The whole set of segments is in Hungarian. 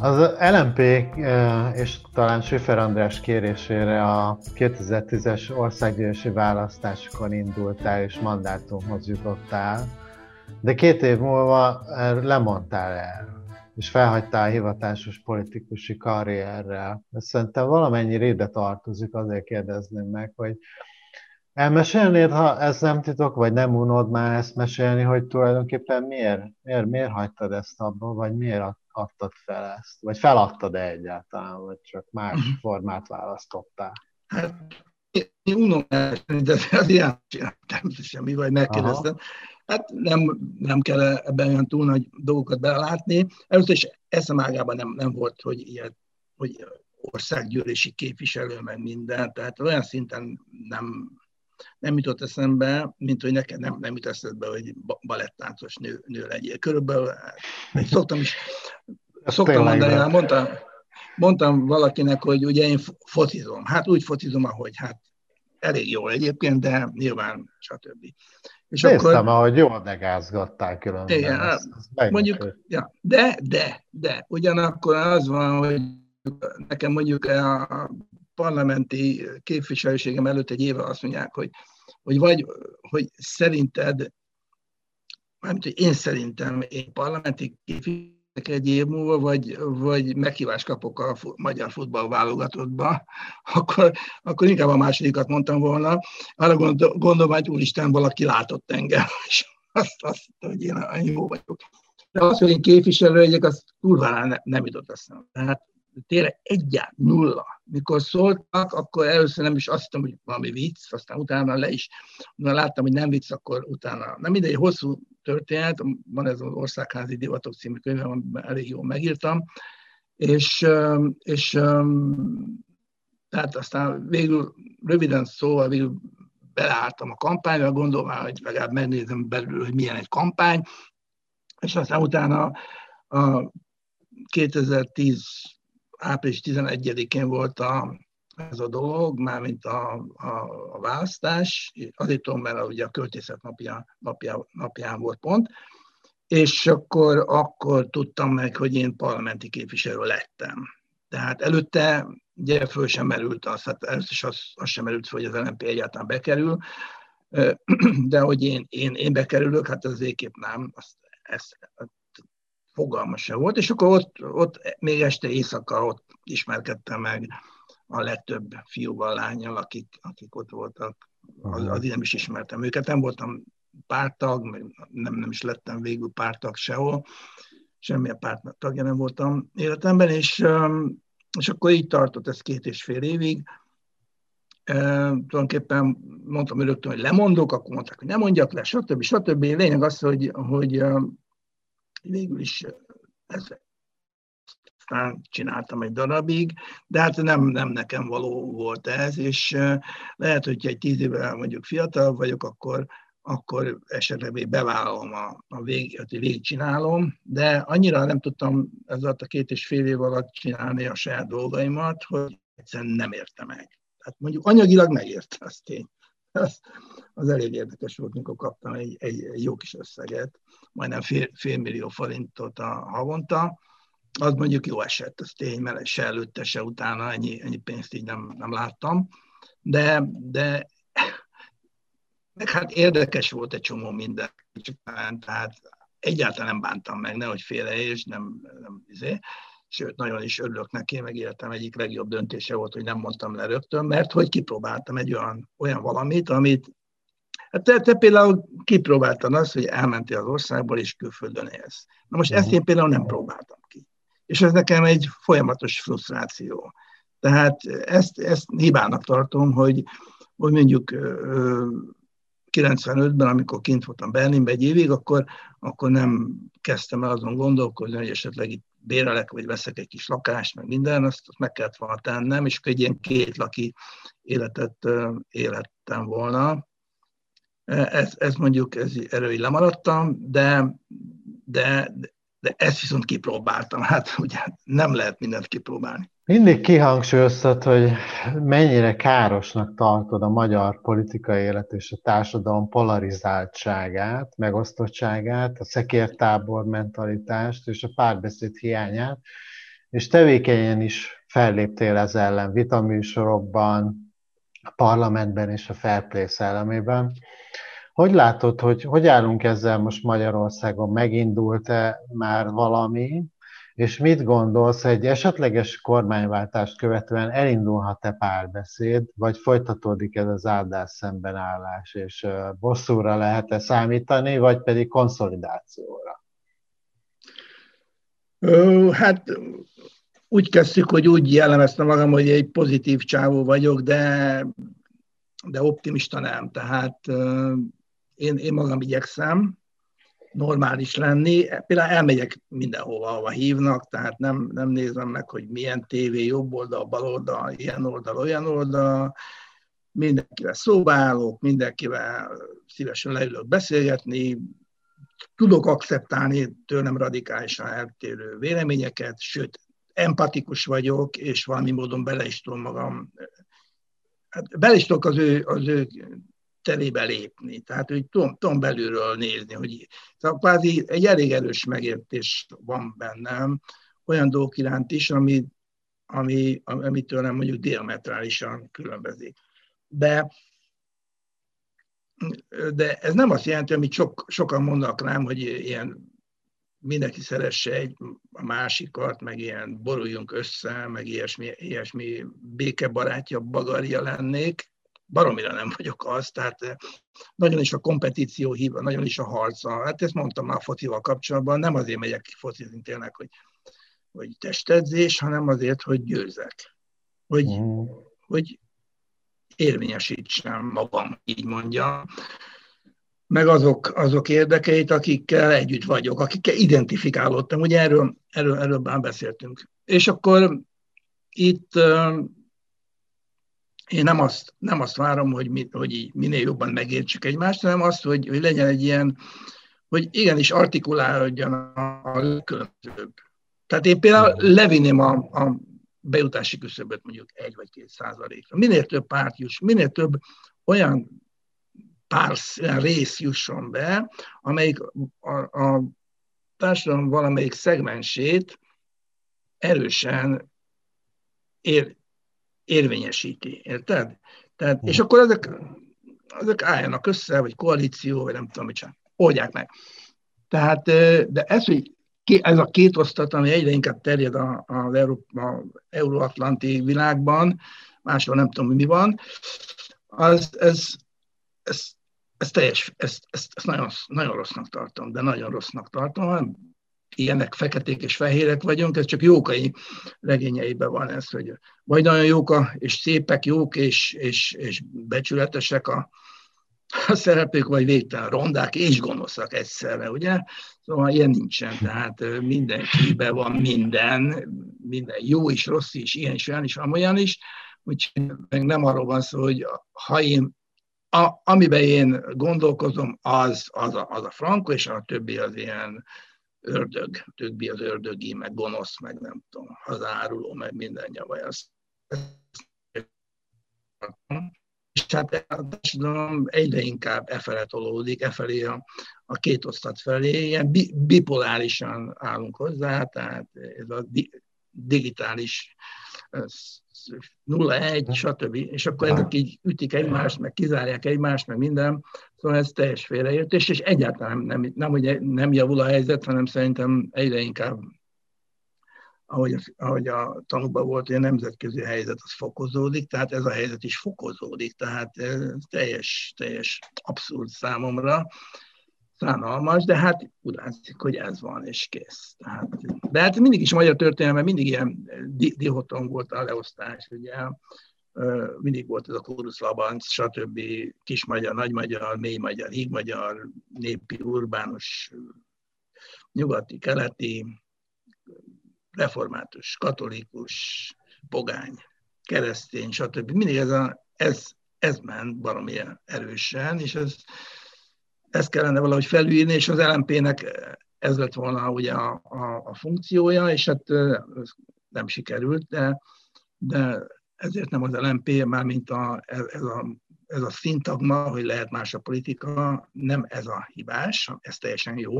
Az LMP és talán Süfer András kérésére a 2010-es országgyűlési választásokon indultál és mandátumhoz jutottál, de két év múlva lemondtál el, és felhagytál a hivatásos politikusi karrierrel. Szerintem valamennyire ide tartozik, azért kérdezném meg, hogy Elmesélnéd, ha ez nem titok, vagy nem unod már ezt mesélni, hogy tulajdonképpen miért, miért, miért hagytad ezt abba, vagy miért adtad fel ezt? Vagy feladtad-e egyáltalán, vagy csak más uh-huh. formát választottál? Hát én unom de az ilyen természetesen mi vagy megkérdeztem. Hát nem, nem kell ebben olyan túl nagy dolgokat belátni. Először is eszem ágában nem, nem volt, hogy ilyen, hogy országgyűlési képviselő, meg minden, tehát olyan szinten nem, nem jutott eszembe, mint hogy neked nem, nem jut eszedbe, hogy balettáncos nő, nő legyél. Körülbelül szoktam is, szoktam mondani, hát mondtam, mondtam valakinek, hogy ugye én focizom. Hát úgy focizom, ahogy hát elég jó egyébként, de nyilván stb. És Néztem, akkor, ahogy jól negázgattál különben. Igen, ezt, ezt mondjuk, ja, de, de, de, ugyanakkor az van, hogy nekem mondjuk a parlamenti képviselőségem előtt egy éve azt mondják, hogy, hogy vagy, hogy szerinted, mármint, hogy én szerintem én parlamenti képviselőségem egy év múlva, vagy, vagy meghívást kapok a magyar futball válogatottba, akkor, akkor inkább a másodikat mondtam volna. Arra gondolom, hogy úristen, valaki látott engem, és azt, azt hogy én, én jó vagyok. De az, hogy én képviselő legyek, az kurvára ne, nem jutott eszembe. Tehát tényleg egyáltalán nulla. Mikor szóltak, akkor először nem is azt hittem, hogy valami vicc, aztán utána le is, na láttam, hogy nem vicc, akkor utána, nem mindegy, hosszú történet, van ez az Országházi Divatok című könyvem, elég jól megírtam, és, és tehát aztán végül, röviden szóval végül beleálltam a kampányra, gondolva, hogy legalább megnézem belül, hogy milyen egy kampány, és aztán utána a 2010 április 11-én volt a, ez a dolog, mármint a, a, a választás, azért mert ugye a költészet napja, napja, napján volt pont, és akkor, akkor tudtam meg, hogy én parlamenti képviselő lettem. Tehát előtte ugye föl sem merült az, hát először is az, az sem merült hogy az LNP egyáltalán bekerül, de hogy én, én, én bekerülök, hát az végképp nem, azt, ezt, fogalma se volt, és akkor ott, ott még este éjszaka ott ismerkedtem meg a legtöbb fiúval, lányjal, akik, akik ott voltak. Az, az nem is ismertem őket, nem voltam pártag, nem, nem is lettem végül pártag sehol, semmilyen párt tagja nem voltam életemben, és, és akkor így tartott ez két és fél évig. E, tulajdonképpen mondtam rögtön, hogy lemondok, akkor mondták, hogy nem mondjak le, stb. stb. Lényeg az, hogy, hogy végül is ezt aztán csináltam egy darabig, de hát nem, nem nekem való volt ez, és lehet, hogy egy tíz évvel mondjuk fiatal vagyok, akkor, akkor esetleg még bevállalom a, a vég, végigcsinálom, de annyira nem tudtam ez a két és fél év alatt csinálni a saját dolgaimat, hogy egyszerűen nem érte meg. Tehát mondjuk anyagilag megérte, az tény. Az, az elég érdekes volt, mikor kaptam egy, egy, egy jó kis összeget, majdnem fél, fél millió forintot a havonta, az mondjuk jó esett, az tény, mert se előtte, se utána ennyi, ennyi pénzt így nem, nem láttam, de, de meg hát érdekes volt egy csomó minden, tehát egyáltalán nem bántam meg, nehogy és nem, nem izé. Sőt, nagyon is örülök neki, meg életem egyik legjobb döntése volt, hogy nem mondtam le rögtön, mert hogy kipróbáltam egy olyan, olyan valamit, amit Hát te, te például kipróbáltad azt, hogy elmentél az országból, és külföldön élsz. Na most ezt én például nem próbáltam ki. És ez nekem egy folyamatos frusztráció. Tehát ezt, ezt hibának tartom, hogy, hogy mondjuk 95-ben, amikor kint voltam Berlinben egy évig, akkor, akkor nem kezdtem el azon gondolkozni, hogy esetleg itt bérelek, vagy veszek egy kis lakást, meg minden, azt, azt meg kellett volna tennem, és egy ilyen két laki életet élettem volna. Ez, ez mondjuk, ez, erről így lemaradtam, de, de, de ezt viszont kipróbáltam. Hát ugye nem lehet mindent kipróbálni. Mindig kihangsúlyoztad, hogy mennyire károsnak tartod a magyar politikai élet és a társadalom polarizáltságát, megosztottságát, a szekértábor mentalitást és a párbeszéd hiányát. és tevékenyen is felléptél ez ellen vitaműsorokban, a parlamentben és a Fair Play szellemében. Hogy látod, hogy hogy állunk ezzel most Magyarországon? Megindult-e már valami? És mit gondolsz, egy esetleges kormányváltást követően elindulhat-e párbeszéd, vagy folytatódik ez az áldás szembenállás, és bosszúra lehet-e számítani, vagy pedig konszolidációra? Hát úgy kezdtük, hogy úgy jellemeztem magam, hogy egy pozitív csávó vagyok, de, de optimista nem. Tehát én, én magam igyekszem normális lenni. Például elmegyek mindenhova, ahova hívnak, tehát nem, nem nézem meg, hogy milyen tévé, jobb oldal, bal oldal, ilyen oldal, olyan oldal. Mindenkivel szóba állok, mindenkivel szívesen leülök beszélgetni, tudok akceptálni tőlem radikálisan eltérő véleményeket, sőt, empatikus vagyok, és valami módon bele is tudom magam, hát bele is tudok az ő, az ő terébe lépni. Tehát, hogy tudom, tudom belülről nézni, hogy szóval kvázi egy elég erős megértés van bennem olyan dolgok iránt is, ami, ami, ami tőlem mondjuk diametrálisan különbözik. De de ez nem azt jelenti, amit sok, sokan mondanak rám, hogy ilyen mindenki szeresse egy a másikat, meg ilyen boruljunk össze, meg ilyesmi, ilyesmi békebarátja, bagarja lennék baromira nem vagyok az, tehát eh, nagyon is a kompetíció híva, nagyon is a harca. Hát ezt mondtam már a focival kapcsolatban, nem azért megyek ki focizni tényleg, hogy, hogy testedzés, hanem azért, hogy győzek. Hogy, mm. hogy érvényesítsem magam, így mondja, meg azok, azok érdekeit, akikkel együtt vagyok, akikkel identifikálódtam. Ugye erről, erről, erről már beszéltünk. És akkor itt eh, én nem azt, nem azt várom, hogy, mi, hogy így minél jobban megértsük egymást, hanem azt, hogy, hogy legyen egy ilyen, hogy igenis artikulálódjon a, a legkülönbözőbb. Tehát én például levinném a, a bejutási küszöböt mondjuk egy vagy két százalékra. Minél több párt juss, minél több olyan pár olyan rész jusson be, amelyik a, a társadalom valamelyik szegmensét erősen ér, érvényesíti, érted? Tehát, és akkor ezek, ezek álljanak össze, vagy koalíció, vagy nem tudom, mit sem. Oldják meg. Tehát, de ez, hogy ez a két osztat, ami egyre inkább terjed az Európa, euróatlanti világban, máshol nem tudom, mi van, az, ez, ez, ez teljes, ezt, ezt, ezt nagyon, nagyon rossznak tartom, de nagyon rossznak tartom ilyenek feketék és fehérek vagyunk, ez csak Jókai regényeiben van ez, hogy vagy nagyon jók a, és szépek, jók és, és, és becsületesek a, a szereplők, vagy végtelen rondák és gonoszak egyszerre, ugye? Szóval ilyen nincsen, tehát mindenkiben van minden, minden jó is, rossz is, ilyen is, olyan is, olyan is, úgyhogy meg nem arról van szó, hogy ha én a, amiben én gondolkozom, az, az, a, az a frankó, és a többi az ilyen ördög, többi az ördögi, meg gonosz, meg nem tudom, hazáruló, meg minden nyavaj. És hát a társadalom egyre inkább e felé tolódik, e felé a, a két osztat felé, ilyen bi, bipolárisan állunk hozzá, tehát ez a di, digitális 0-1, stb. És akkor ezek így ütik egymást, meg kizárják egymást, meg minden. Szóval ez teljes félreértés, és egyáltalán nem, nem, nem, hogy nem javul a helyzet, hanem szerintem egyre inkább ahogy, ahogy a tanúban volt, hogy a nemzetközi helyzet az fokozódik, tehát ez a helyzet is fokozódik, tehát ez teljes, teljes abszurd számomra, szánalmas, de hát úgy látszik, hogy ez van, és kész. Tehát, de hát mindig is a magyar történelemben mindig ilyen dihoton volt a leosztás, ugye mindig volt ez a kórusz labanc, stb. kis magyar, nagy magyar, mély magyar, híg magyar, népi, urbánus, nyugati, keleti, református, katolikus, pogány, keresztény, stb. Mindig ez, a, ez, ez ment baromi erősen, és ez, ezt kellene valahogy felülírni, és az LMP-nek ez lett volna ugye a, a, a funkciója, és hát ez nem sikerült, de, de ezért nem az LMP, már mint a, ez, ez a ez a szintagma, hogy lehet más a politika, nem ez a hibás, ez teljesen jó,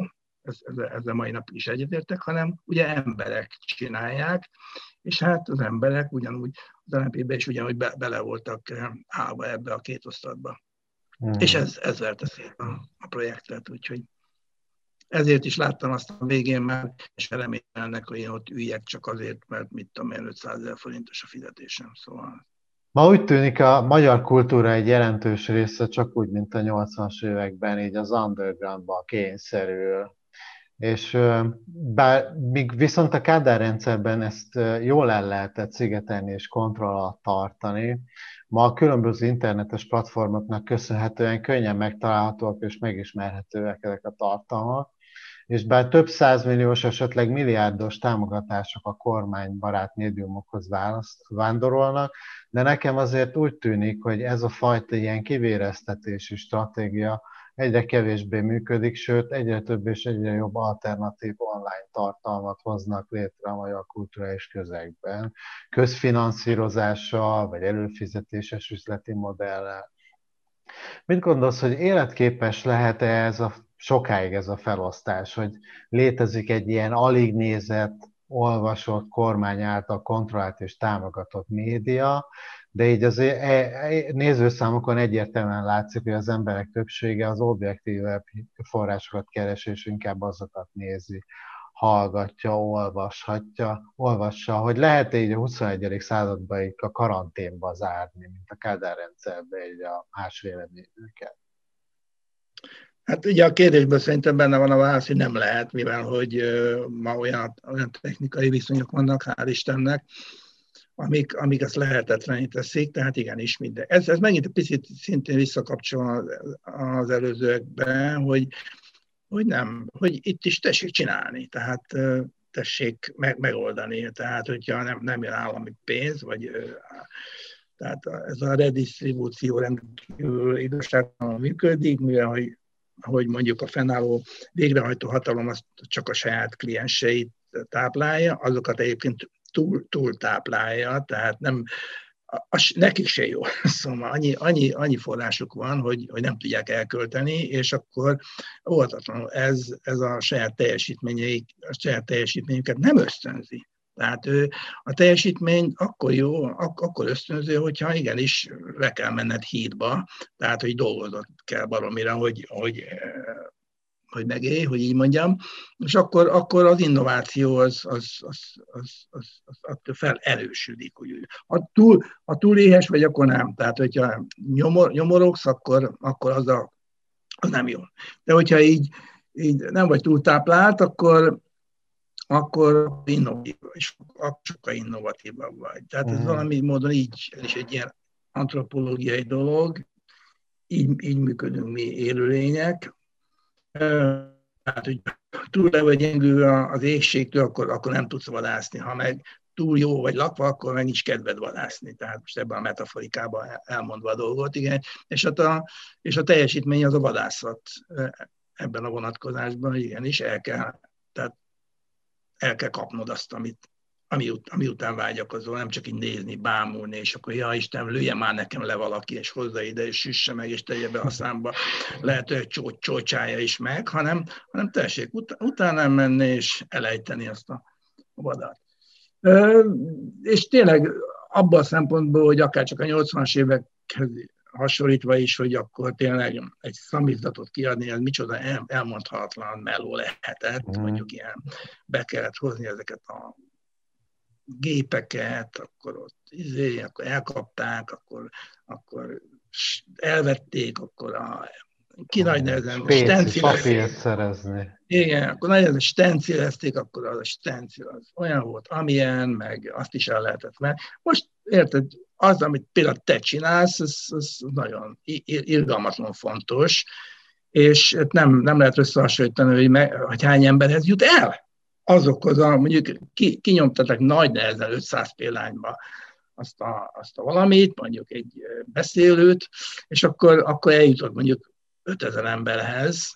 ezzel, ezzel mai napig is egyetértek, hanem ugye emberek csinálják, és hát az emberek ugyanúgy, az LNP-be is ugyanúgy be, bele voltak állva ebbe a két osztatba. Mm. És ez, ez verte szét a, a projektet, úgyhogy ezért is láttam azt a végén már, és remélnek, hogy én ott üljek csak azért, mert mit tudom én, 500 ezer forintos a fizetésem, szóval Ma úgy tűnik a magyar kultúra egy jelentős része, csak úgy, mint a 80-as években, így az undergroundba kényszerül. És bár míg viszont a Kádár rendszerben ezt jól el lehetett szigetelni és kontroll alatt tartani, ma a különböző internetes platformoknak köszönhetően könnyen megtalálhatóak és megismerhetőek ezek a tartalmak, és bár több százmilliós, esetleg milliárdos támogatások a kormánybarát médiumokhoz választ, vándorolnak, de nekem azért úgy tűnik, hogy ez a fajta ilyen kivéreztetési stratégia egyre kevésbé működik, sőt egyre több és egyre jobb alternatív online tartalmat hoznak létre a magyar kulturális közegben, közfinanszírozással vagy előfizetéses üzleti modellel. Mit gondolsz, hogy életképes lehet-e ez a sokáig ez a felosztás, hogy létezik egy ilyen alig nézett, olvasott, kormány által kontrollált és támogatott média, de így az e, nézőszámokon egyértelműen látszik, hogy az emberek többsége az objektívebb forrásokat keres, és inkább azokat nézi, hallgatja, olvashatja, olvassa, hogy lehet így a 21. században a karanténba zárni, mint a Kádár rendszerbe így a más véleményeket. Hát ugye a kérdésben szerintem benne van a válasz, hogy nem lehet, mivel hogy ma olyan, olyan technikai viszonyok vannak, hál' Istennek, amik, amik ezt lehetetlené teszik, tehát igenis minden. Ez, ez megint egy picit szintén visszakapcsol az előzőekbe, hogy, hogy nem, hogy itt is tessék csinálni, tehát tessék meg, megoldani, tehát hogyha nem, nem jön állami pénz, vagy tehát ez a redistribúció rendkívül időságban működik, mivel hogy hogy mondjuk a fennálló végrehajtó hatalom azt csak a saját klienseit táplálja, azokat egyébként túl, túl táplálja, tehát nem, az nekik se jó. Szóval annyi, annyi, annyi forrásuk van, hogy, hogy nem tudják elkölteni, és akkor óvatatlanul ez, ez a saját teljesítményeik, a saját teljesítményüket nem ösztönzi. Tehát ő, a teljesítmény akkor jó, ak- akkor ösztönző, hogyha igenis le kell menned hídba, tehát hogy dolgozott kell baromira, hogy, hogy, hogy megélj, hogy így mondjam, és akkor, akkor az innováció az, az, az, az, az, az, az fel erősödik. Hogy ha, túl, ha túl éhes vagy, akkor nem. Tehát, hogyha nyomor, nyomorogsz, akkor, akkor az, a, az nem jó. De hogyha így, így nem vagy túl táplált, akkor, akkor innovatív, és sokkal innovatívabb vagy. Tehát ez mm. valami módon így, ez is egy ilyen antropológiai dolog, így, így működünk mi élőlények. Tehát, hogy túl le vagy gyengül az égségtől, akkor, akkor nem tudsz vadászni. Ha meg túl jó vagy lakva, akkor meg nincs kedved vadászni. Tehát most ebben a metaforikában elmondva a dolgot, igen. És, hát a, és a teljesítmény az a vadászat ebben a vonatkozásban, igenis el kell, tehát el kell kapnod azt, amit, ami, ami után vágyakozol, nem csak így nézni, bámulni, és akkor, ja Isten, lője már nekem le valaki, és hozza ide, és süsse meg, és tegye be a számba, lehet, hogy csó- csócsája is meg, hanem, hanem tessék ut- utána menni, és elejteni azt a vadat. Ö, és tényleg abban a szempontból, hogy akár csak a 80-as évekhez hasonlítva is, hogy akkor tényleg egy szamizdatot kiadni, ez micsoda el, elmondhatatlan meló lehetett, mm. mondjuk ilyen be kellett hozni ezeket a gépeket, akkor ott izé, akkor elkapták, akkor, akkor elvették, akkor a ki nagy nehezen szerezni. Igen, akkor nagy nehezen stencilezték, akkor az a stencil az olyan volt, amilyen, meg azt is el lehetett mert Most érted, az, amit például te csinálsz, ez, ez nagyon irgalmatlan fontos, és nem, nem lehet összehasonlítani, hogy, me, hogy hány emberhez jut el azokhoz, mondjuk ki, kinyomtatok nagy nehezen 500 példányba azt a, azt a valamit, mondjuk egy beszélőt, és akkor, akkor eljutott mondjuk 5000 emberhez,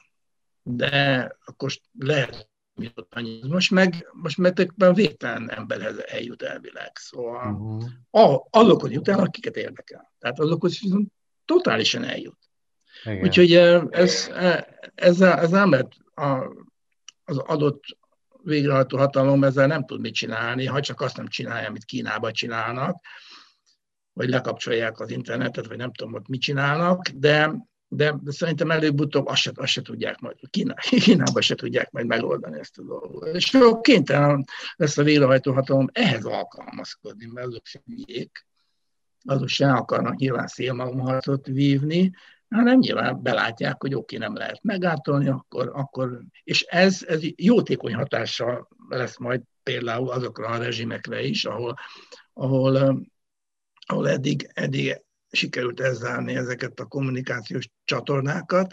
de akkor lehet, annyi. Most meg, most meg végtelen emberhez eljut elvileg. Szóval uh-huh. azokhoz jut el, akiket érdekel. Tehát azokhoz viszont totálisan eljut. Igen. Úgyhogy ez, ez, ez, ez nem lehet a, az adott végrehajtó hatalom ezzel nem tud mit csinálni, ha csak azt nem csinálja, amit Kínában csinálnak, vagy lekapcsolják az internetet, vagy nem tudom, ott mit csinálnak, de, de, szerintem előbb-utóbb azt se, azt se tudják majd, Kína, Kínában se tudják majd megoldani ezt a dolgot. És akkor kénytelen lesz a végrehajtó hatalom ehhez alkalmazkodni, mert azok sem hülyék, azok sem akarnak nyilván szélmalomharcot vívni, hanem nyilván belátják, hogy oké, nem lehet megátolni, akkor, akkor és ez, ez jótékony hatással lesz majd például azokra a rezsimekre is, ahol, ahol, ahol eddig, eddig sikerült elzárni ezeket a kommunikációs csatornákat,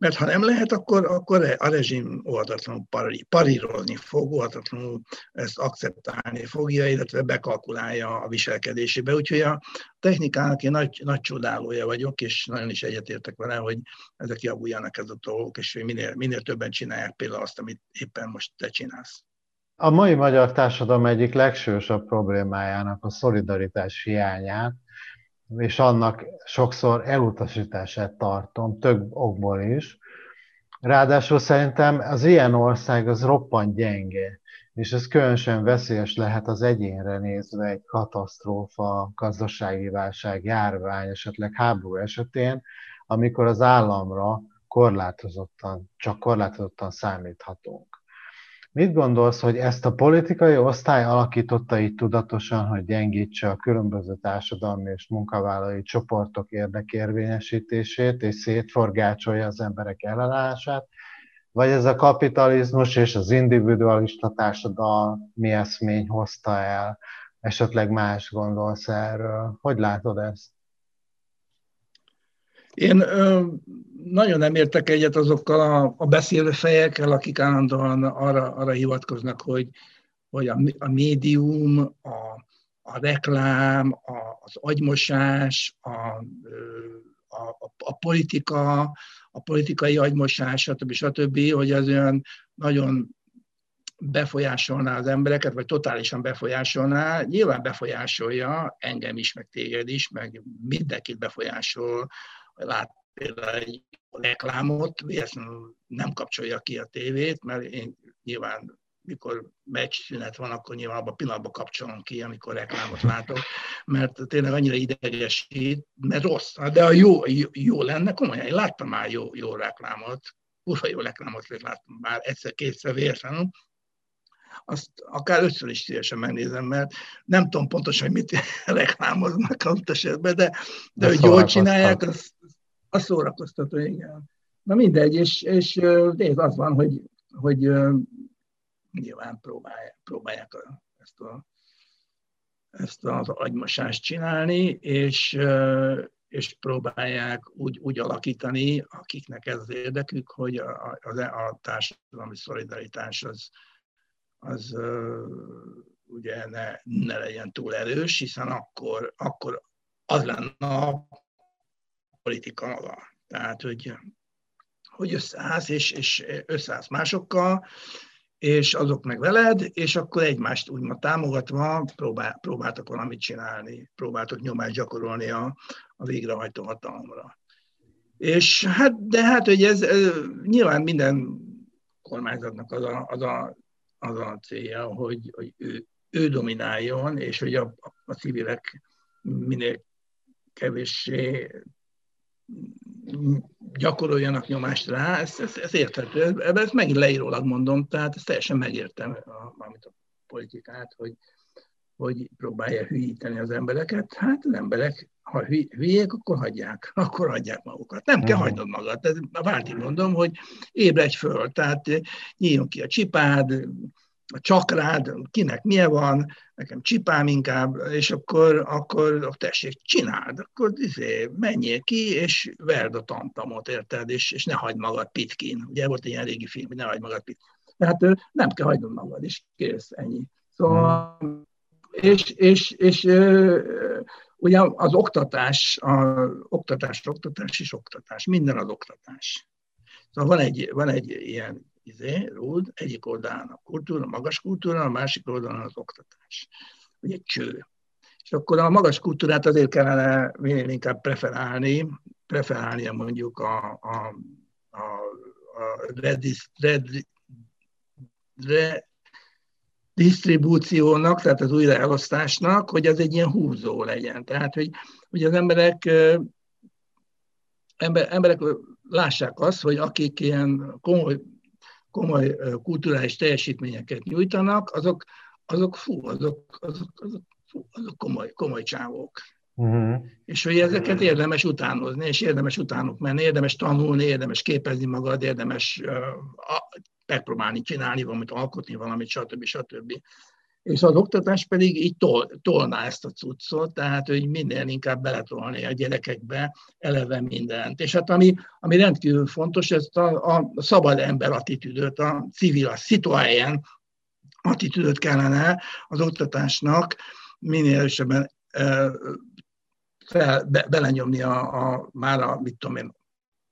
mert ha nem lehet, akkor, akkor a rezsim óhatatlanul parírozni fog, óhatatlanul ezt akceptálni fogja, illetve bekalkulálja a viselkedésébe. Úgyhogy a technikának én nagy, nagy csodálója vagyok, és nagyon is egyetértek vele, hogy ezek javuljanak ez a dolgok, és hogy minél, minél többen csinálják például azt, amit éppen most te csinálsz. A mai magyar társadalom egyik legsősabb problémájának a szolidaritás hiányát, és annak sokszor elutasítását tartom, több okból is. Ráadásul szerintem az ilyen ország az roppant gyenge, és ez különösen veszélyes lehet az egyénre nézve egy katasztrófa, gazdasági válság, járvány, esetleg háború esetén, amikor az államra korlátozottan, csak korlátozottan számíthatunk. Mit gondolsz, hogy ezt a politikai osztály alakította így tudatosan, hogy gyengítse a különböző társadalmi és munkavállalói csoportok érdekérvényesítését, és szétforgácsolja az emberek ellenállását, vagy ez a kapitalizmus és az individualista társadalmi eszmény hozta el, esetleg más gondolsz erről? Hogy látod ezt? Én ö, nagyon nem értek egyet azokkal a, a beszélő fejekkel, akik állandóan arra, arra hivatkoznak, hogy, hogy a, a médium, a, a reklám, a, az agymosás, a, a, a politika, a politikai agymosás, stb. stb., hogy az olyan nagyon befolyásolná az embereket, vagy totálisan befolyásolná, nyilván befolyásolja engem is, meg téged is, meg mindenkit befolyásol lát például egy reklámot, véletlenül nem kapcsolja ki a tévét, mert én nyilván mikor meccs szünet van, akkor nyilván abban a pillanatban kapcsolom ki, amikor reklámot látok, mert tényleg annyira idegesít, mert rossz. De a jó, jó, jó lenne, komolyan, én láttam már jó, jó reklámot, kurva jó reklámot láttam már egyszer-kétszer véletlenül, azt akár ötször is szívesen megnézem, mert nem tudom pontosan, hogy mit reklámoznak az esetben, de, de, de hogy jól csinálják, az, az szórakoztató, igen. Na mindegy, és, és nézd, az van, hogy, hogy nyilván próbálják, próbálják ezt, a, ezt az agymosást csinálni, és, és próbálják úgy, úgy alakítani, akiknek ez az érdekük, hogy a, a, a társadalmi szolidaritás az, az ugye ne, ne legyen túl erős, hiszen akkor, akkor az lenne a politika maga. Tehát, hogy, hogy összeállsz, és, és összeállsz másokkal, és azok meg veled, és akkor egymást úgymond támogatva próbál, próbáltak valamit csinálni, próbáltak nyomást gyakorolni a, a végrehajtó hatalomra. És hát, de hát, hogy ez, ez nyilván minden kormányzatnak az a, az a, az a célja, hogy, hogy ő, ő domináljon, és hogy a, a civilek minél kevéssé gyakoroljanak nyomást rá, ez, ez, ez érthető. Ebben ezt megint leírólag mondom, tehát ezt teljesen megértem, amit a politikát, hogy, hogy próbálja hülyíteni az embereket. Hát az emberek, ha hülyék, akkor hagyják, akkor hagyják magukat. Nem kell mhm. hagynod magad. Ez a Vártig mondom, hogy ébredj föl, tehát nyíljon ki a csipád, a csakrád, kinek milyen van, nekem csipám inkább, és akkor, akkor tessék, csináld, akkor izé, menjél ki, és verd a tantamot, érted, és, és ne hagyd magad pitkin. Ugye volt egy ilyen régi film, hogy ne hagyd magad pitkin. Tehát nem kell hagynod magad, és kész, ennyi. Szóval, és, és, és ugye az oktatás, a, oktatás, oktatás és oktatás, minden az oktatás. Szóval van egy, van egy ilyen izé, rúd, egyik oldalán a kultúra, a magas kultúra, a másik oldalán az oktatás. Ugye cső. És akkor a magas kultúrát azért kellene minél inkább preferálni, preferálnia mondjuk a, a, a, a redis, red, disztribúciónak, tehát az újraelosztásnak, hogy az egy ilyen húzó legyen. Tehát, hogy, hogy az emberek, ember, emberek lássák azt, hogy akik ilyen komoly, komoly kulturális teljesítményeket nyújtanak, azok, azok fú, azok, azok, azok, fú, azok komoly, komoly csávók. Uh-huh. És hogy ezeket érdemes utánozni, és érdemes utánuk menni, érdemes tanulni, érdemes képezni magad, érdemes uh, megpróbálni csinálni valamit, alkotni valamit, stb. stb. És az oktatás pedig így tol, tolná ezt a cuccot, tehát hogy minél inkább beletolni a gyerekekbe eleve mindent. És hát ami, ami rendkívül fontos, ez a, a szabad ember attitűdöt, a civil, a citoyen attitűdöt kellene az oktatásnak minél erősebben fel, be, belenyomni a, a, már a, mit tudom én,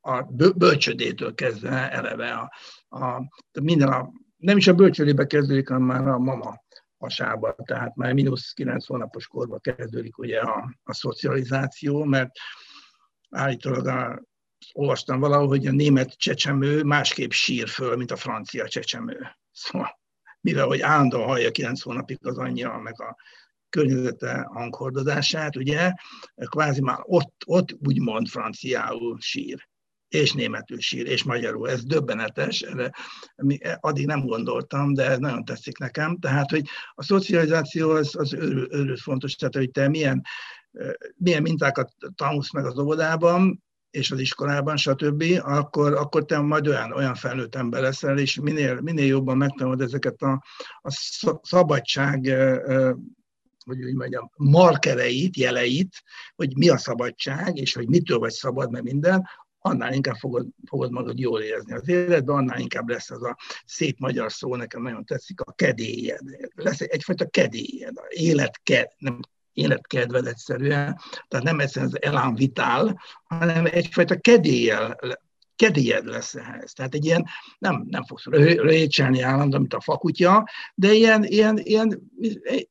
a bölcsödétől kezdve eleve a, a, minden a, nem is a bölcsödébe kezdődik, hanem már a mama hasába, tehát már mínusz 9 hónapos korban kezdődik ugye a, a szocializáció, mert állítólag a, olvastam valahol, hogy a német csecsemő másképp sír föl, mint a francia csecsemő. Szóval, mivel hogy állandóan hallja 9 hónapig az anyja, meg a környezete hanghordozását, ugye, kvázi már ott, ott úgymond franciául sír és németül sír, és magyarul. Ez döbbenetes, erre addig nem gondoltam, de ez nagyon tetszik nekem. Tehát, hogy a szocializáció az, az őrült őrül fontos, tehát, hogy te milyen, milyen mintákat tanulsz meg az óvodában, és az iskolában, stb., akkor, akkor te majd olyan, olyan felnőtt ember leszel, és minél, minél jobban megtanulod ezeket a, a szabadság hogy úgy mondjam, markereit, jeleit, hogy mi a szabadság, és hogy mitől vagy szabad, mert minden, annál inkább fogod, fogod magad jól érezni az életben, annál inkább lesz az a szép magyar szó, nekem nagyon tetszik, a kedélyed. Lesz egyfajta kedélyed, életked, nem életkedved egyszerűen, tehát nem egyszerűen az elán vitál, hanem egyfajta kedéllyel kedélyed lesz ehhez. Tehát egy ilyen, nem, nem fogsz récselni állandóan, mint a fakutya, de ilyen, ilyen, ilyen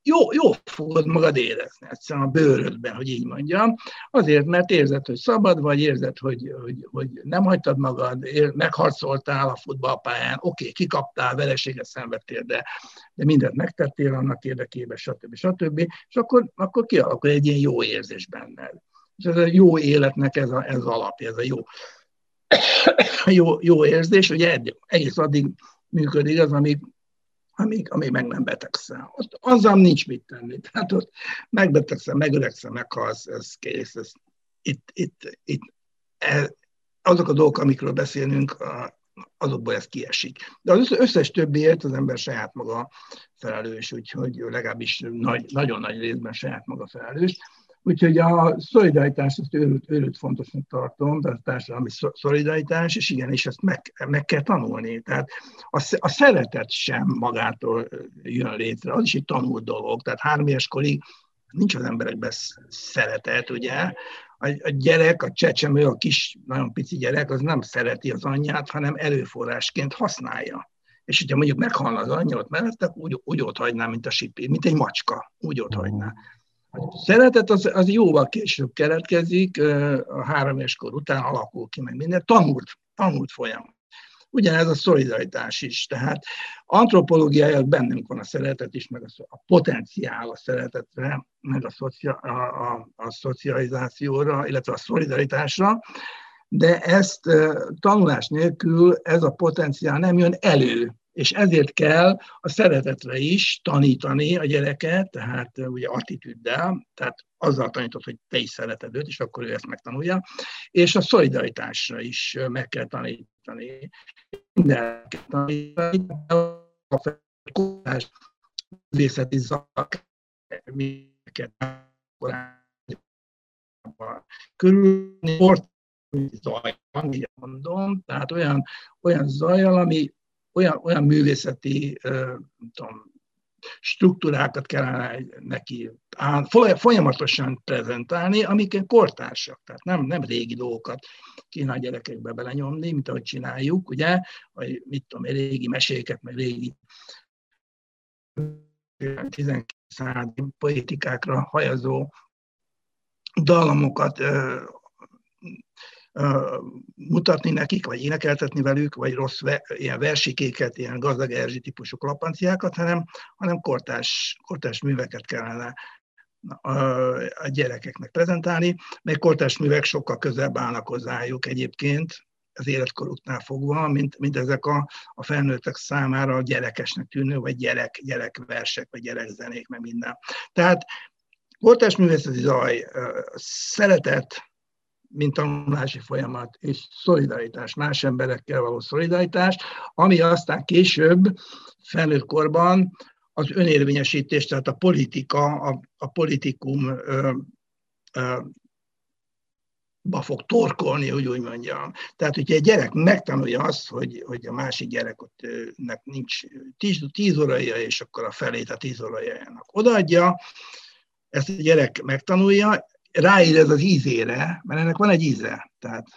jó, jó fogod magad érezni egyszerűen a bőrödben, hogy így mondjam. Azért, mert érzed, hogy szabad vagy, érzed, hogy, hogy, hogy nem hagytad magad, megharcoltál a futballpályán, oké, okay, kikaptál, vereséget szenvedtél, de, de mindent megtettél annak érdekében, stb. stb. És akkor, akkor kialakul egy ilyen jó érzés benned. És ez a jó életnek ez, a, ez alapja, ez a jó jó, jó érzés, hogy egész addig működik az, amíg, amíg, amíg meg nem betegszel. Ott azzal nincs mit tenni. Tehát ott megbetegszel, megöregszel, meghalsz, ez kész. Ez, itt, itt, itt, ez, azok a dolgok, amikről beszélünk, azokból ez kiesik. De az összes többiért az ember saját maga felelős, úgyhogy legalábbis nagy, nagyon nagy részben saját maga felelős. Úgyhogy a szolidaritás azt őrült, őrült fontosnak tartom, tehát a társadalmi szolidaritás, és igen, és ezt meg, meg kell tanulni. Tehát a, a szeretet sem magától jön létre, az is egy tanult dolog. Tehát három éves korig nincs az emberekben szeretet, ugye? A, a gyerek, a csecsemő, a kis, nagyon pici gyerek, az nem szereti az anyját, hanem előforrásként használja. És hogyha mondjuk meghalna az anyja ott mellett, úgy, úgy ott hagyná, mint a sipi, mint egy macska, úgy ott hagyná. Szeretet az, az jóval később keletkezik, a három kor után alakul ki meg minden, tanult, tanult folyamat. Ugyanez a szolidaritás is, tehát antropológiája bennünk van a szeretet is, meg a, a potenciál a szeretetre, meg a, szocia, a, a, a szocializációra, illetve a szolidaritásra, de ezt tanulás nélkül ez a potenciál nem jön elő és ezért kell a szeretetre is tanítani a gyereket, tehát ugye attitűddel, tehát azzal tanított, hogy te is szereted őt, és akkor ő ezt megtanulja, és a szolidaritásra is meg kell tanítani. Minden kell tanítani, a művészeti zak, körül zaj, így mondom, tehát olyan, olyan zajjal, ami olyan, olyan művészeti tudom, struktúrákat kellene neki folyamatosan prezentálni, amik kortársak, tehát nem, nem régi dolgokat kéne a gyerekekbe belenyomni, mint ahogy csináljuk, ugye, vagy mit tudom, régi meséket, meg régi 19. századi politikákra hajazó dallamokat mutatni nekik, vagy énekeltetni velük, vagy rossz ve, ilyen versikéket, ilyen gazdag Erzsi típusú klapanciákat, hanem, hanem kortás, kortás műveket kellene a gyerekeknek prezentálni, mely kortás művek sokkal közelebb állnak hozzájuk egyébként, az életkoruknál fogva, mint, mint ezek a, a felnőttek számára a gyerekesnek tűnő, vagy gyerek, gyerekversek, vagy gyerekzenék, meg minden. Tehát kortás művészeti zaj, szeretet, mint tanulási folyamat, és szolidaritás, más emberekkel való szolidaritás, ami aztán később, felnőtt korban az önérvényesítés, tehát a politika, a, a politikum ö, ö, ba fog torkolni, hogy úgy mondjam. Tehát, hogyha egy gyerek megtanulja azt, hogy, hogy a másik gyereknek nincs tíz, tíz óraja, és akkor a felét a tíz órajának odaadja, ezt a gyerek megtanulja, ráérez az ízére, mert ennek van egy íze, tehát,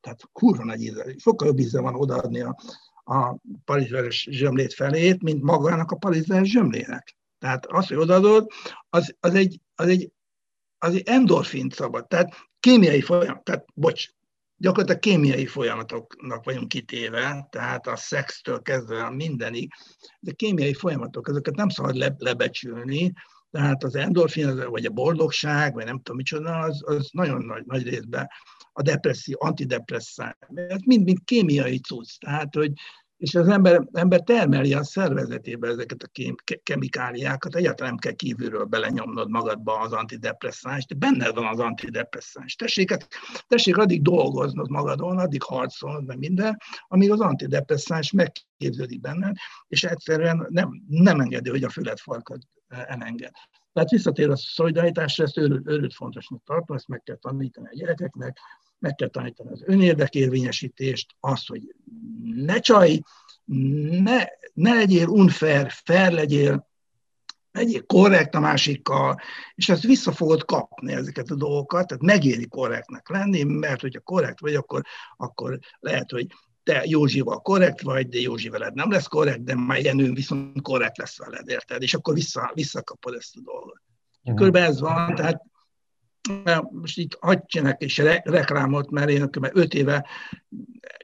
tehát kurva nagy íze, sokkal jobb íze van odaadni a, a palizveres zsömlét felét, mint magának a palizveres zsömlének. Tehát az, hogy odaadod, az, az, egy, az, egy, az egy endorfint szabad. Tehát kémiai folyamat, tehát bocs, gyakorlatilag kémiai folyamatoknak vagyunk kitéve, tehát a szextől kezdve a mindenig, de kémiai folyamatok, ezeket nem szabad le, lebecsülni, tehát az endorfin, vagy a boldogság, vagy nem tudom micsoda, az, az nagyon nagy, nagy részben a depresszió, antidepresszál. Ez mind-mind kémiai cucc. Tehát, hogy és az ember, ember termeli a szervezetébe ezeket a kém, kemikáliákat, egyáltalán nem kell kívülről belenyomnod magadba az antidepresszáns, de benned van az antidepresszáns. Tessék, hát, tessék addig dolgoznod magadon, addig harcolnod, meg minden, amíg az antidepresszáns megképződik benned, és egyszerűen nem, nem engedi, hogy a farkad elenged. Tehát visszatér a szolidaritásra, ezt őrült, őrült fontosnak tartom, ezt meg kell tanítani a gyerekeknek, meg kell tanítani az önérdekérvényesítést, azt, hogy ne csaj, ne, ne legyél unfair, fair legyél, legyél korrekt a másikkal, és ezt vissza fogod kapni ezeket a dolgokat, tehát megéri korrektnek lenni, mert hogyha korrekt vagy, akkor, akkor lehet, hogy te Józsival korrekt vagy, de Józsi veled nem lesz korrekt, de már Jenő viszont korrekt lesz veled, érted? És akkor vissza, visszakapod ezt a dolgot. Körülbelül ez van, tehát most itt hagyj csinálok és re- reklámot, mert én öt éve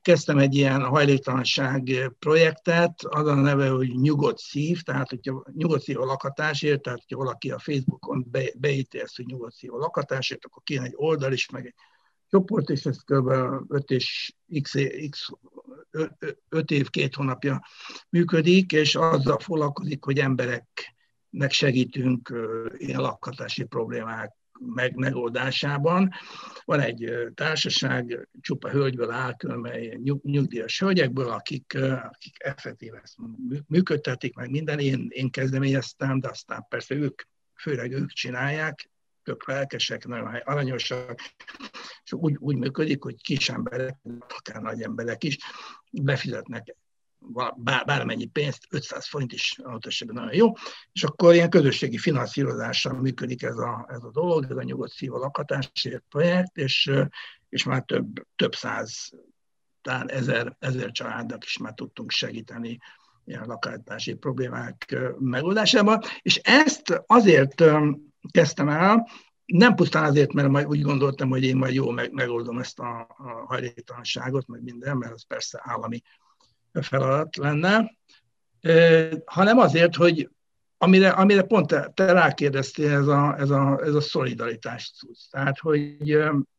kezdtem egy ilyen hajléktalanság projektet, az a neve, hogy Nyugodt Szív, tehát hogyha nyugodt szív a lakhatásért, tehát hogyha valaki a Facebookon be, beíti ezt, hogy nyugodt szív a lakhatásért, akkor kéne egy oldal is, meg egy csoport, és ez kb. 5 és x, x 5 év, két hónapja működik, és azzal foglalkozik, hogy embereknek segítünk ilyen lakhatási problémák meg, megoldásában. Van egy társaság, csupa hölgyből áll, mely nyugdíjas hölgyekből, akik, akik effektív ezt működtetik, meg minden. Én, én kezdeményeztem, de aztán persze ők, főleg ők csinálják, tök lelkesek, nagyon aranyosak, és úgy, úgy működik, hogy kis emberek, akár nagy emberek is befizetnek bármennyi pénzt, 500 forint is adott esetben nagyon jó, és akkor ilyen közösségi finanszírozással működik ez a, ez a dolog, ez a nyugodt szív lakhatásért projekt, és, és már több, több száz, talán ezer, ezer családnak is már tudtunk segíteni ilyen lakhatási problémák megoldásában, és ezt azért kezdtem el, nem pusztán azért, mert majd úgy gondoltam, hogy én majd jó meg, megoldom ezt a, a hajléktalanságot, meg minden, mert az persze állami feladat lenne, hanem azért, hogy amire, amire pont te, te rákérdeztél, ez a, ez a, ez a szolidaritás cucc. Tehát, hogy,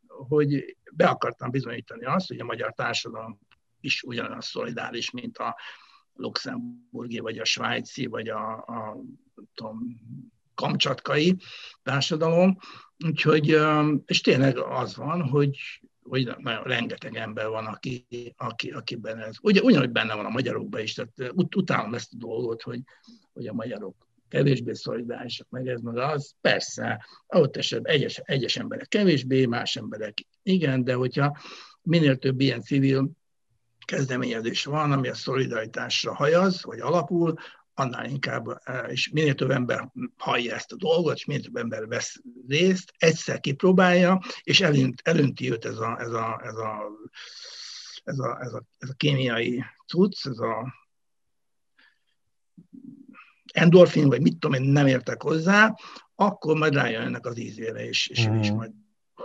hogy be akartam bizonyítani azt, hogy a magyar társadalom is ugyanaz szolidáris, mint a luxemburgi, vagy a svájci, vagy a, a tudom, kamcsatkai társadalom. Úgyhogy, és tényleg az van, hogy hogy nagyon rengeteg ember van, aki, aki, akiben ez. Ugye, ugyanúgy benne van a magyarokban is, tehát ut- utálom ezt a dolgot, hogy, hogy a magyarok kevésbé szolidárisak, meg ez, meg az. Persze, ott esetben egyes, egyes emberek kevésbé, más emberek igen, de hogyha minél több ilyen civil kezdeményezés van, ami a szolidaritásra hajaz, vagy alapul, annál inkább, és minél több ember hallja ezt a dolgot, és minél több ember vesz részt, egyszer kipróbálja, és elönt, elönti őt ez a, ez a, ez a, ez a, ez a, ez a kémiai cucc, ez a endorfin, vagy mit tudom én, nem értek hozzá, akkor majd rájönnek az ízére, és, és, mm. és majd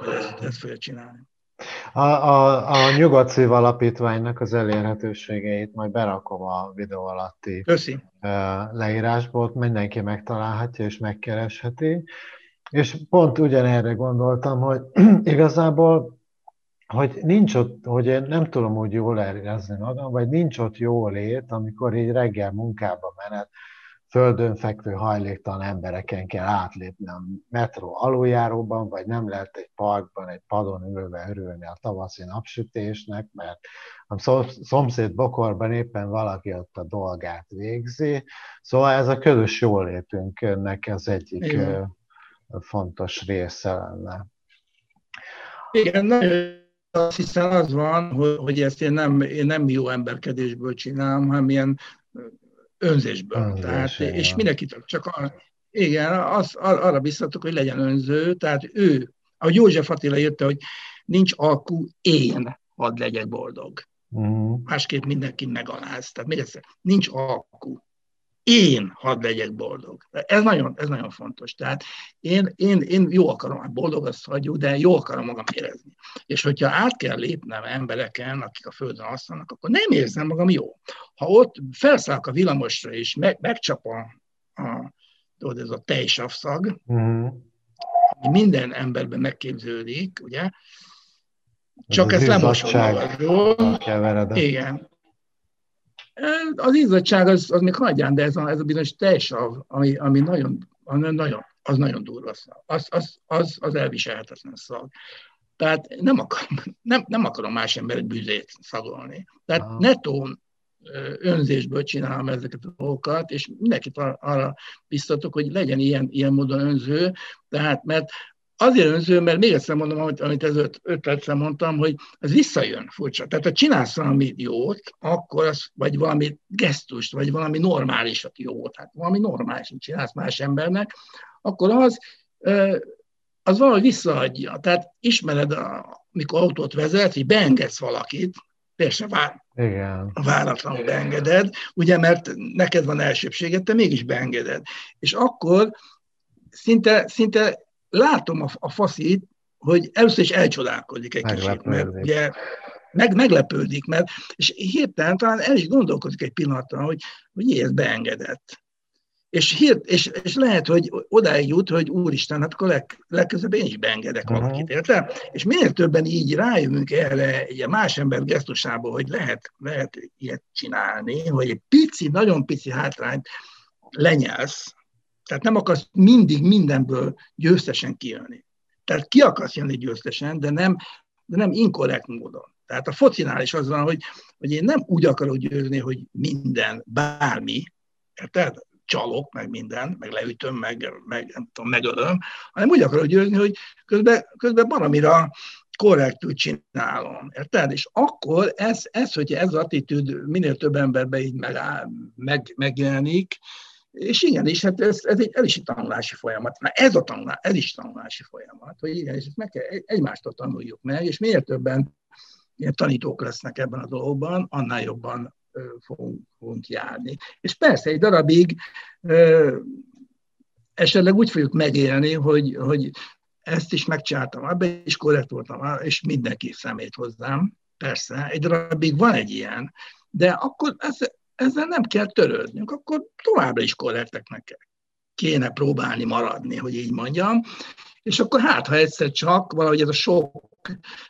ezt, ezt fogja csinálni. A, a, a Nyugat Alapítványnak az elérhetőségeit majd berakom a videó alatti Köszi. leírásba, ott mindenki megtalálhatja és megkeresheti. És pont ugyanerre gondoltam, hogy igazából hogy nincs ott, hogy én nem tudom úgy jól érezni magam, vagy nincs ott jó lét, amikor így reggel munkába menet, földön fekvő hajléktalan embereken kell átlépni a metró aluljáróban, vagy nem lehet egy parkban, egy padon ülve örülni a tavaszi napsütésnek, mert a szomszéd bokorban éppen valaki ott a dolgát végzi. Szóval ez a közös jólétünknek az egyik Igen. fontos része lenne. Igen, nagyon azt hiszem az van, hogy ezt én nem, én nem jó emberkedésből csinálom, hanem ilyen önzésből. Önzés, tehát, és mindenki csak a, igen, az, arra biztatok, hogy legyen önző, tehát ő, a József Attila írta, hogy nincs alkú, én hadd legyek boldog. Uh-huh. Másképp mindenki megaláz. Tehát még egyszer, nincs alkú én hadd legyek boldog. Ez nagyon, ez nagyon fontos. Tehát én, én, én jó akarom, hát boldog azt hagyjuk, de jó akarom magam érezni. És hogyha át kell lépnem embereken, akik a földön alszanak, akkor nem érzem magam jó. Ha ott felszállok a villamosra, és meg, megcsap a, a tudod, ez a tejsavszag, uh-huh. ami minden emberben megképződik, ugye, csak ez ezt magadról. Igen. Az izzadság az, az még hagyján, de ez a, ez a bizonyos tejsav, ami, ami nagyon, nagyon, az nagyon durva szag. Az, az, az, az elviselhetetlen szag. Tehát nem akarom, nem, nem akarom más emberek bűzét szagolni. Tehát Aha. netón önzésből csinálom ezeket a dolgokat, és mindenkit arra biztatok, hogy legyen ilyen, ilyen módon önző, tehát mert Azért önző, mert még egyszer mondom, amit, amit ez öt, percre mondtam, hogy ez visszajön furcsa. Tehát ha csinálsz valami jót, akkor az, vagy valami gesztust, vagy valami normálisat jót, hát valami normálisat csinálsz más embernek, akkor az, az valahogy visszaadja. Tehát ismered, a, mikor autót vezet, hogy beengedsz valakit, persze vár, Igen. váratlanul beengeded, ugye, mert neked van elsőbséged, te mégis beengeded. És akkor szinte, szinte látom a, a faszit, hogy először is elcsodálkozik egy kicsit, mert ugye meg, meglepődik, mert, és hirtelen talán el is gondolkodik egy pillanatra, hogy, hogy ez beengedett. És, hirt, és, és lehet, hogy odáig jut, hogy úristen, hát akkor leg, legközelebb én is beengedek uh-huh. valakit, érte? És minél többen így rájövünk erre egy más ember gesztusából, hogy lehet, lehet ilyet csinálni, hogy egy pici, nagyon pici hátrányt lenyelsz, tehát nem akarsz mindig mindenből győztesen kijönni. Tehát ki akarsz jönni győztesen, de nem, de nem inkorrekt módon. Tehát a focinál is az van, hogy, hogy én nem úgy akarok győzni, hogy minden, bármi, érted? Csalok, meg minden, meg leütöm, meg, meg nem tudom, megölöm, hanem úgy akarok győzni, hogy közben, közben valamira korrektül csinálom. Érted? És akkor ez, ez hogyha ez az attitűd minél több emberbe így megáll, meg, megjelenik, és igen, és hát ez, ez, egy, ez is egy tanulási folyamat. Na ez a tanulás, ez is tanulási folyamat, hogy igen, és ezt meg kell, egymástól tanuljuk meg, és minél többen ilyen tanítók lesznek ebben a dologban, annál jobban fogunk, fogunk járni. És persze egy darabig ö, esetleg úgy fogjuk megélni, hogy, hogy ezt is megcsináltam, abban is korrekt voltam, és mindenki szemét hozzám, persze, egy darabig van egy ilyen, de akkor ez, ezzel nem kell törődnünk, akkor továbbra is korrekteknek kéne próbálni maradni, hogy így mondjam, és akkor hát, ha egyszer csak valahogy ez a sok,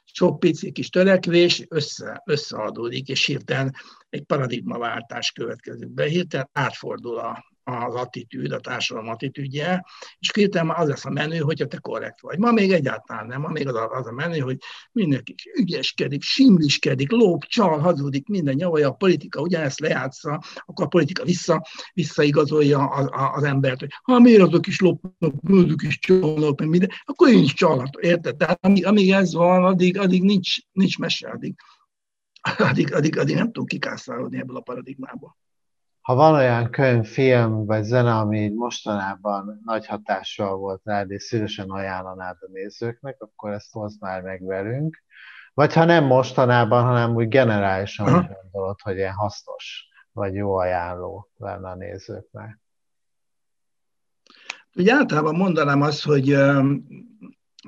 sok pici kis törekvés össze, összeadódik, és hirtelen egy paradigmaváltás következik be, hirtelen átfordul a, az attitűd, a társadalom attitűdje, és hirtelen az lesz a menő, hogyha te korrekt vagy. Ma még egyáltalán nem, ma még az a, az a menő, hogy mindenki ügyeskedik, simliskedik, lóp, csal, hazudik, minden nyavalja, a politika ugyanezt lejátsza, akkor a politika vissza, visszaigazolja az, az embert, hogy ha miért azok is lopnak, azok is csalnak, meg minden, akkor én is csalhat, érted? Tehát amíg, amíg ez van, addig, addig nincs, nincs mese, addig, addig, addig, addig nem tudunk kikászálódni ebből a paradigmából ha van olyan könyv, film vagy zene, ami így mostanában nagy hatással volt rád, és szívesen ajánlanád a nézőknek, akkor ezt hozd már meg velünk. Vagy ha nem mostanában, hanem úgy generálisan úgy gondolod, hogy ilyen hasznos vagy jó ajánló lenne a nézőknek. Ugye általában mondanám azt, hogy,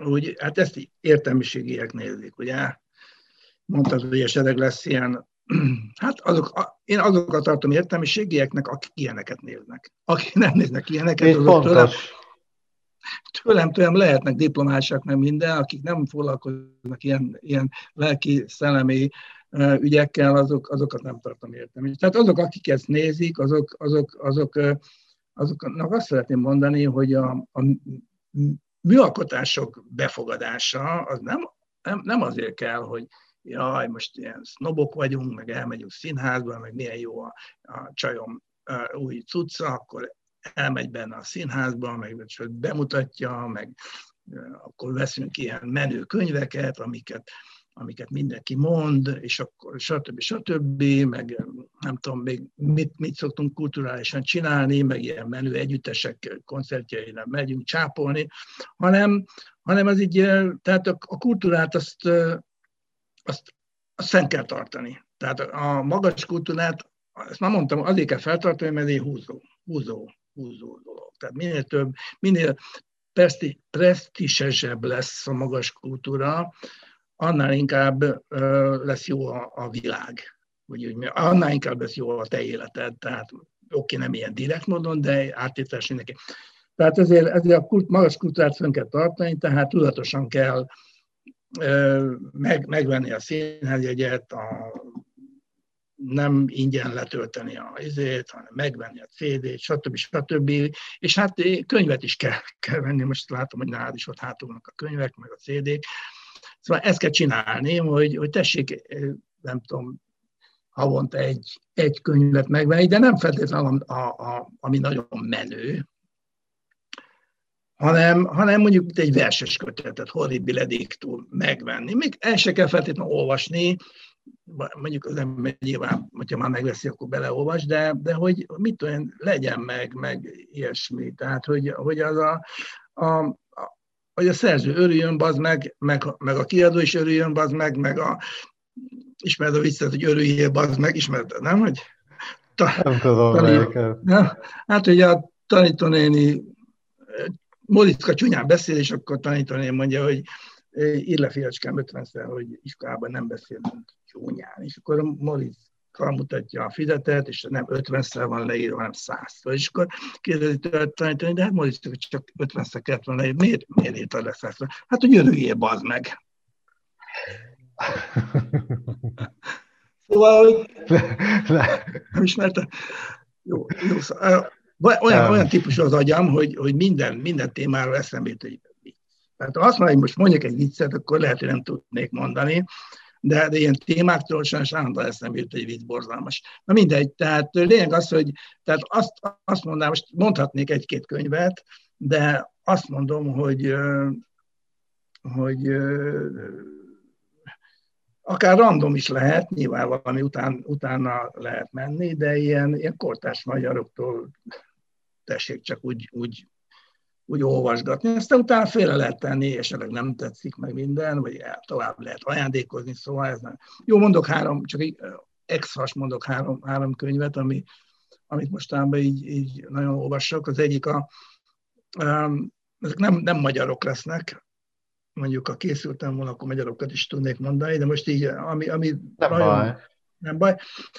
hogy hát ezt értelmiségiek nézik, ugye? mondtad, hogy esetleg lesz ilyen, hát azok, én azokat tartom értelmiségieknek, akik ilyeneket néznek. Akik nem néznek ilyeneket, azok tőlem, tőlem, tőlem lehetnek diplomások, meg minden, akik nem foglalkoznak ilyen, ilyen lelki, szellemi ügyekkel, azok, azokat nem tartom értem. Tehát azok, akik ezt nézik, azok, azok, azok, azoknak azt szeretném mondani, hogy a, a műalkotások befogadása az nem, nem, nem azért kell, hogy jaj, most ilyen sznobok vagyunk, meg elmegyünk színházba, meg milyen jó a, a csajom a új cucca, akkor elmegy benne a színházba, meg bemutatja, meg akkor veszünk ilyen menő könyveket, amiket amiket mindenki mond, és akkor stb. stb., meg nem tudom még mit, mit szoktunk kulturálisan csinálni, meg ilyen menő együttesek koncertjeire megyünk csápolni, hanem, hanem az így, tehát a, a kultúrát azt, azt, azt fenn kell tartani. Tehát a magas kultúrát, ezt már mondtam, azért kell feltartani, mert egy húzó, húzó, húzó dolog. Tehát minél több, minél presztisesebb lesz a magas kultúra, annál inkább lesz jó a, a világ. Úgy, annál inkább lesz jó a te életed. Tehát oké, nem ilyen direkt módon, de áttételes neki. Tehát ezért, ezért a kult, magas kultúrát fönn kell tartani, tehát tudatosan kell meg, megvenni a színházjegyet, a, nem ingyen letölteni a izét, hanem megvenni a CD-t, stb. stb. És hát könyvet is kell, kell venni, most látom, hogy nálad is ott hátulnak a könyvek, meg a CD-k. Szóval ezt kell csinálni, hogy, hogy tessék, nem tudom, havonta egy, egy könyvet megvenni, de nem feltétlenül a, a, ami nagyon menő, hanem, hanem mondjuk egy verses kötetet, horribile dictum megvenni. Még el se kell feltétlenül olvasni, mondjuk az ember nyilván, hogyha már megveszi, akkor beleolvas, de, de hogy mit olyan legyen meg, meg ilyesmi. Tehát, hogy, hogy az a, a, hogy a szerző örüljön, bazd meg, meg, meg a kiadó is örüljön, bazd meg, meg a, ismered a viccet, hogy örüljél, bazd meg, ismered, nem? Hogy ta, nem tudom, tanít, ja, Hát, hogy a tanítónéni Molitzka csúnyán beszél, és akkor tanítónéni mondja, hogy ír le fiacskám 50 hogy iskolában nem beszélünk csúnyán. És akkor Moritz felmutatja a fizetet, és nem 50-szer van leírva, hanem 100 És akkor kérdezi tőle tanítani, de hát hogy csak 50-szer kellett volna. Miért, miért írtad le 100 Hát, hogy örüljél, bazd meg. Szóval, hogy... Nem ismerte? Jó, jó szóval, olyan, olyan típusú az agyam, hogy, hogy minden, minden témáról eszembe jut egy vicc. Tehát ha azt mondja, hogy most mondjak egy viccet, akkor lehet, hogy nem tudnék mondani, de, de ilyen témáktól sajnos állandóan eszembe jut egy vicc borzalmas. Na mindegy, tehát lényeg az, hogy tehát azt, azt mondanám, most mondhatnék egy-két könyvet, de azt mondom, hogy, hogy akár random is lehet, nyilván valami után, utána lehet menni, de ilyen, ilyen kortárs magyaroktól tessék csak úgy, úgy úgy olvasgatni. Aztán utána félre lehet tenni, esetleg nem tetszik meg minden, vagy tovább lehet ajándékozni, szóval ez nem. Jó, mondok három, csak egy exhas mondok három, három könyvet, ami, amit mostanában így, így nagyon olvasok. Az egyik a, um, ezek nem, nem magyarok lesznek, mondjuk ha készültem volna, akkor magyarokat is tudnék mondani, de most így, ami, ami nem nagyon, baj. Nem baj.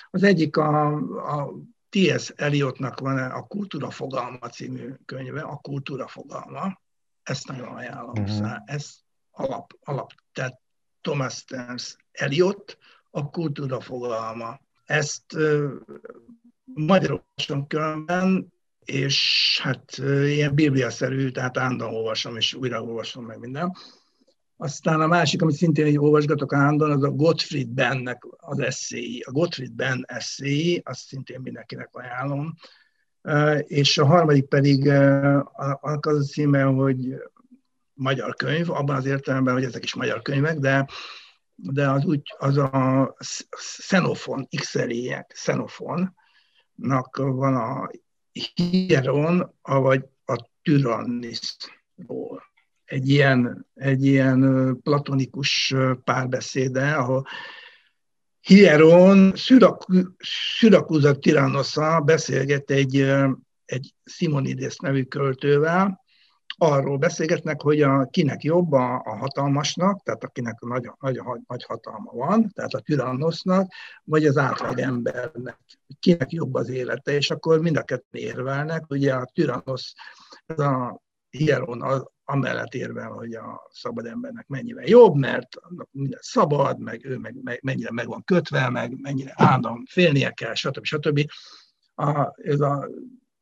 Az egyik a, a T.S. Eliotnak van a Kultúra fogalma című könyve, a Kultúra fogalma. Ezt nagyon ajánlom. Uh-huh. Ez alap, alap. Tehát Thomas Stearns Eliot, a Kultúra fogalma. Ezt uh, magyarosan különben, és hát uh, ilyen bibliaszerű, tehát állandóan olvasom, és újra olvasom meg minden. Aztán a másik, amit szintén így olvasgatok állandóan, az a Gottfried Bennek az eszéi. A Gottfried Ben eszéi, azt szintén mindenkinek ajánlom. És a harmadik pedig az a címe, hogy magyar könyv, abban az értelemben, hogy ezek is magyar könyvek, de, de az, úgy, az a Xenofon, x Xenofonnak van a Hieron, vagy a Tyrannisról egy ilyen, egy ilyen platonikus párbeszéde, ahol Hieron Syrakusa Tyrannosa beszélget egy, egy Simonides nevű költővel, arról beszélgetnek, hogy a, kinek jobb a, a hatalmasnak, tehát akinek nagy, nagy, nagy hatalma van, tehát a tyrannosznak, vagy az átlag embernek, kinek jobb az élete, és akkor mind a kettő érvelnek, ugye a tyrannosz, ez a hieron amellett érvel, hogy a szabad embernek mennyivel jobb, mert minden szabad, meg ő meg, meg mennyire meg van kötve, meg mennyire állandóan félnie kell, stb. stb. A, ez a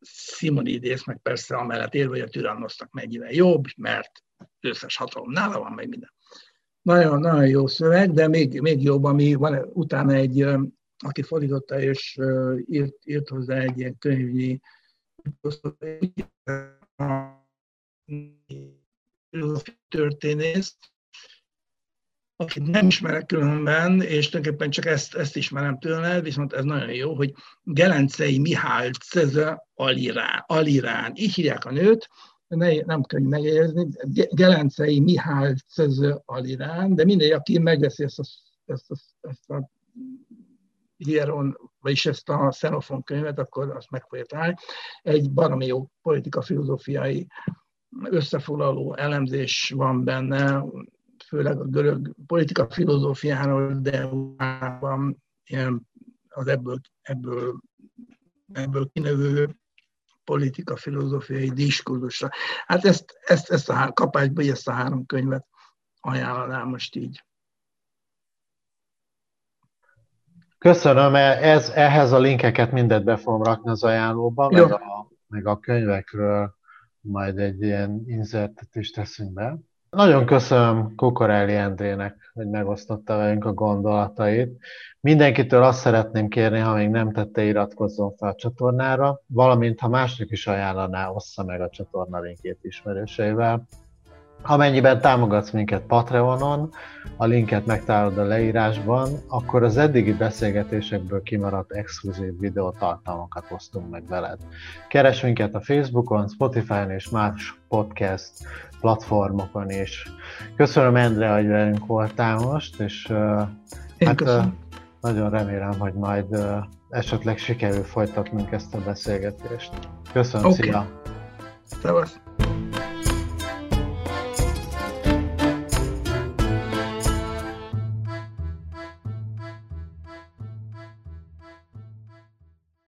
Simonidész meg persze amellett érve, hogy a Tyrannosznak mennyivel jobb, mert összes hatalom nála van, meg minden. Nagyon, nagyon jó szöveg, de még, még jobb, ami van utána egy, aki fordította és írt, írt hozzá egy ilyen könyvnyi történész, akit nem ismerek különben, és tulajdonképpen csak ezt, ezt ismerem tőle, viszont ez nagyon jó, hogy Gelencei Mihály Ceze Alirán, Alirán, így hívják a nőt, ne, nem könnyű megjegyezni, Gelencei Mihály Ceze Alirán, de mindegy, aki megveszi ezt a, ezt a, ezt a Hieron, vagyis ezt a Xenofon könyvet, akkor azt meg fogja találni. Egy baromi jó politika-filozófiai összefoglaló elemzés van benne, főleg a görög politika filozófiáról, de van ilyen az ebből, ebből, ebből kinövő politika filozófiai diskurzusra. Hát ezt, ezt, ezt a kapásba, ezt a három könyvet ajánlanám most így. Köszönöm, ez, ehhez a linkeket mindet be fogom rakni az ajánlóba, meg a, meg a könyvekről majd egy ilyen insertet is teszünk be. Nagyon köszönöm Kukorelli Endrének, hogy megosztotta velünk a gondolatait. Mindenkitől azt szeretném kérni, ha még nem tette, iratkozzon fel a csatornára, valamint ha másnak is ajánlaná, ossza meg a csatorna linkjét ismerőseivel. Amennyiben támogatsz minket Patreonon, a linket megtalálod a leírásban, akkor az eddigi beszélgetésekből kimaradt exkluzív videótartalmakat osztunk meg veled. Keres minket a Facebookon, Spotify-on és más podcast platformokon is. Köszönöm Endre, hogy velünk voltál most, és Én hát, köszönöm. nagyon remélem, hogy majd esetleg sikerül folytatnunk ezt a beszélgetést. Köszönöm, okay. szia! Szevasz!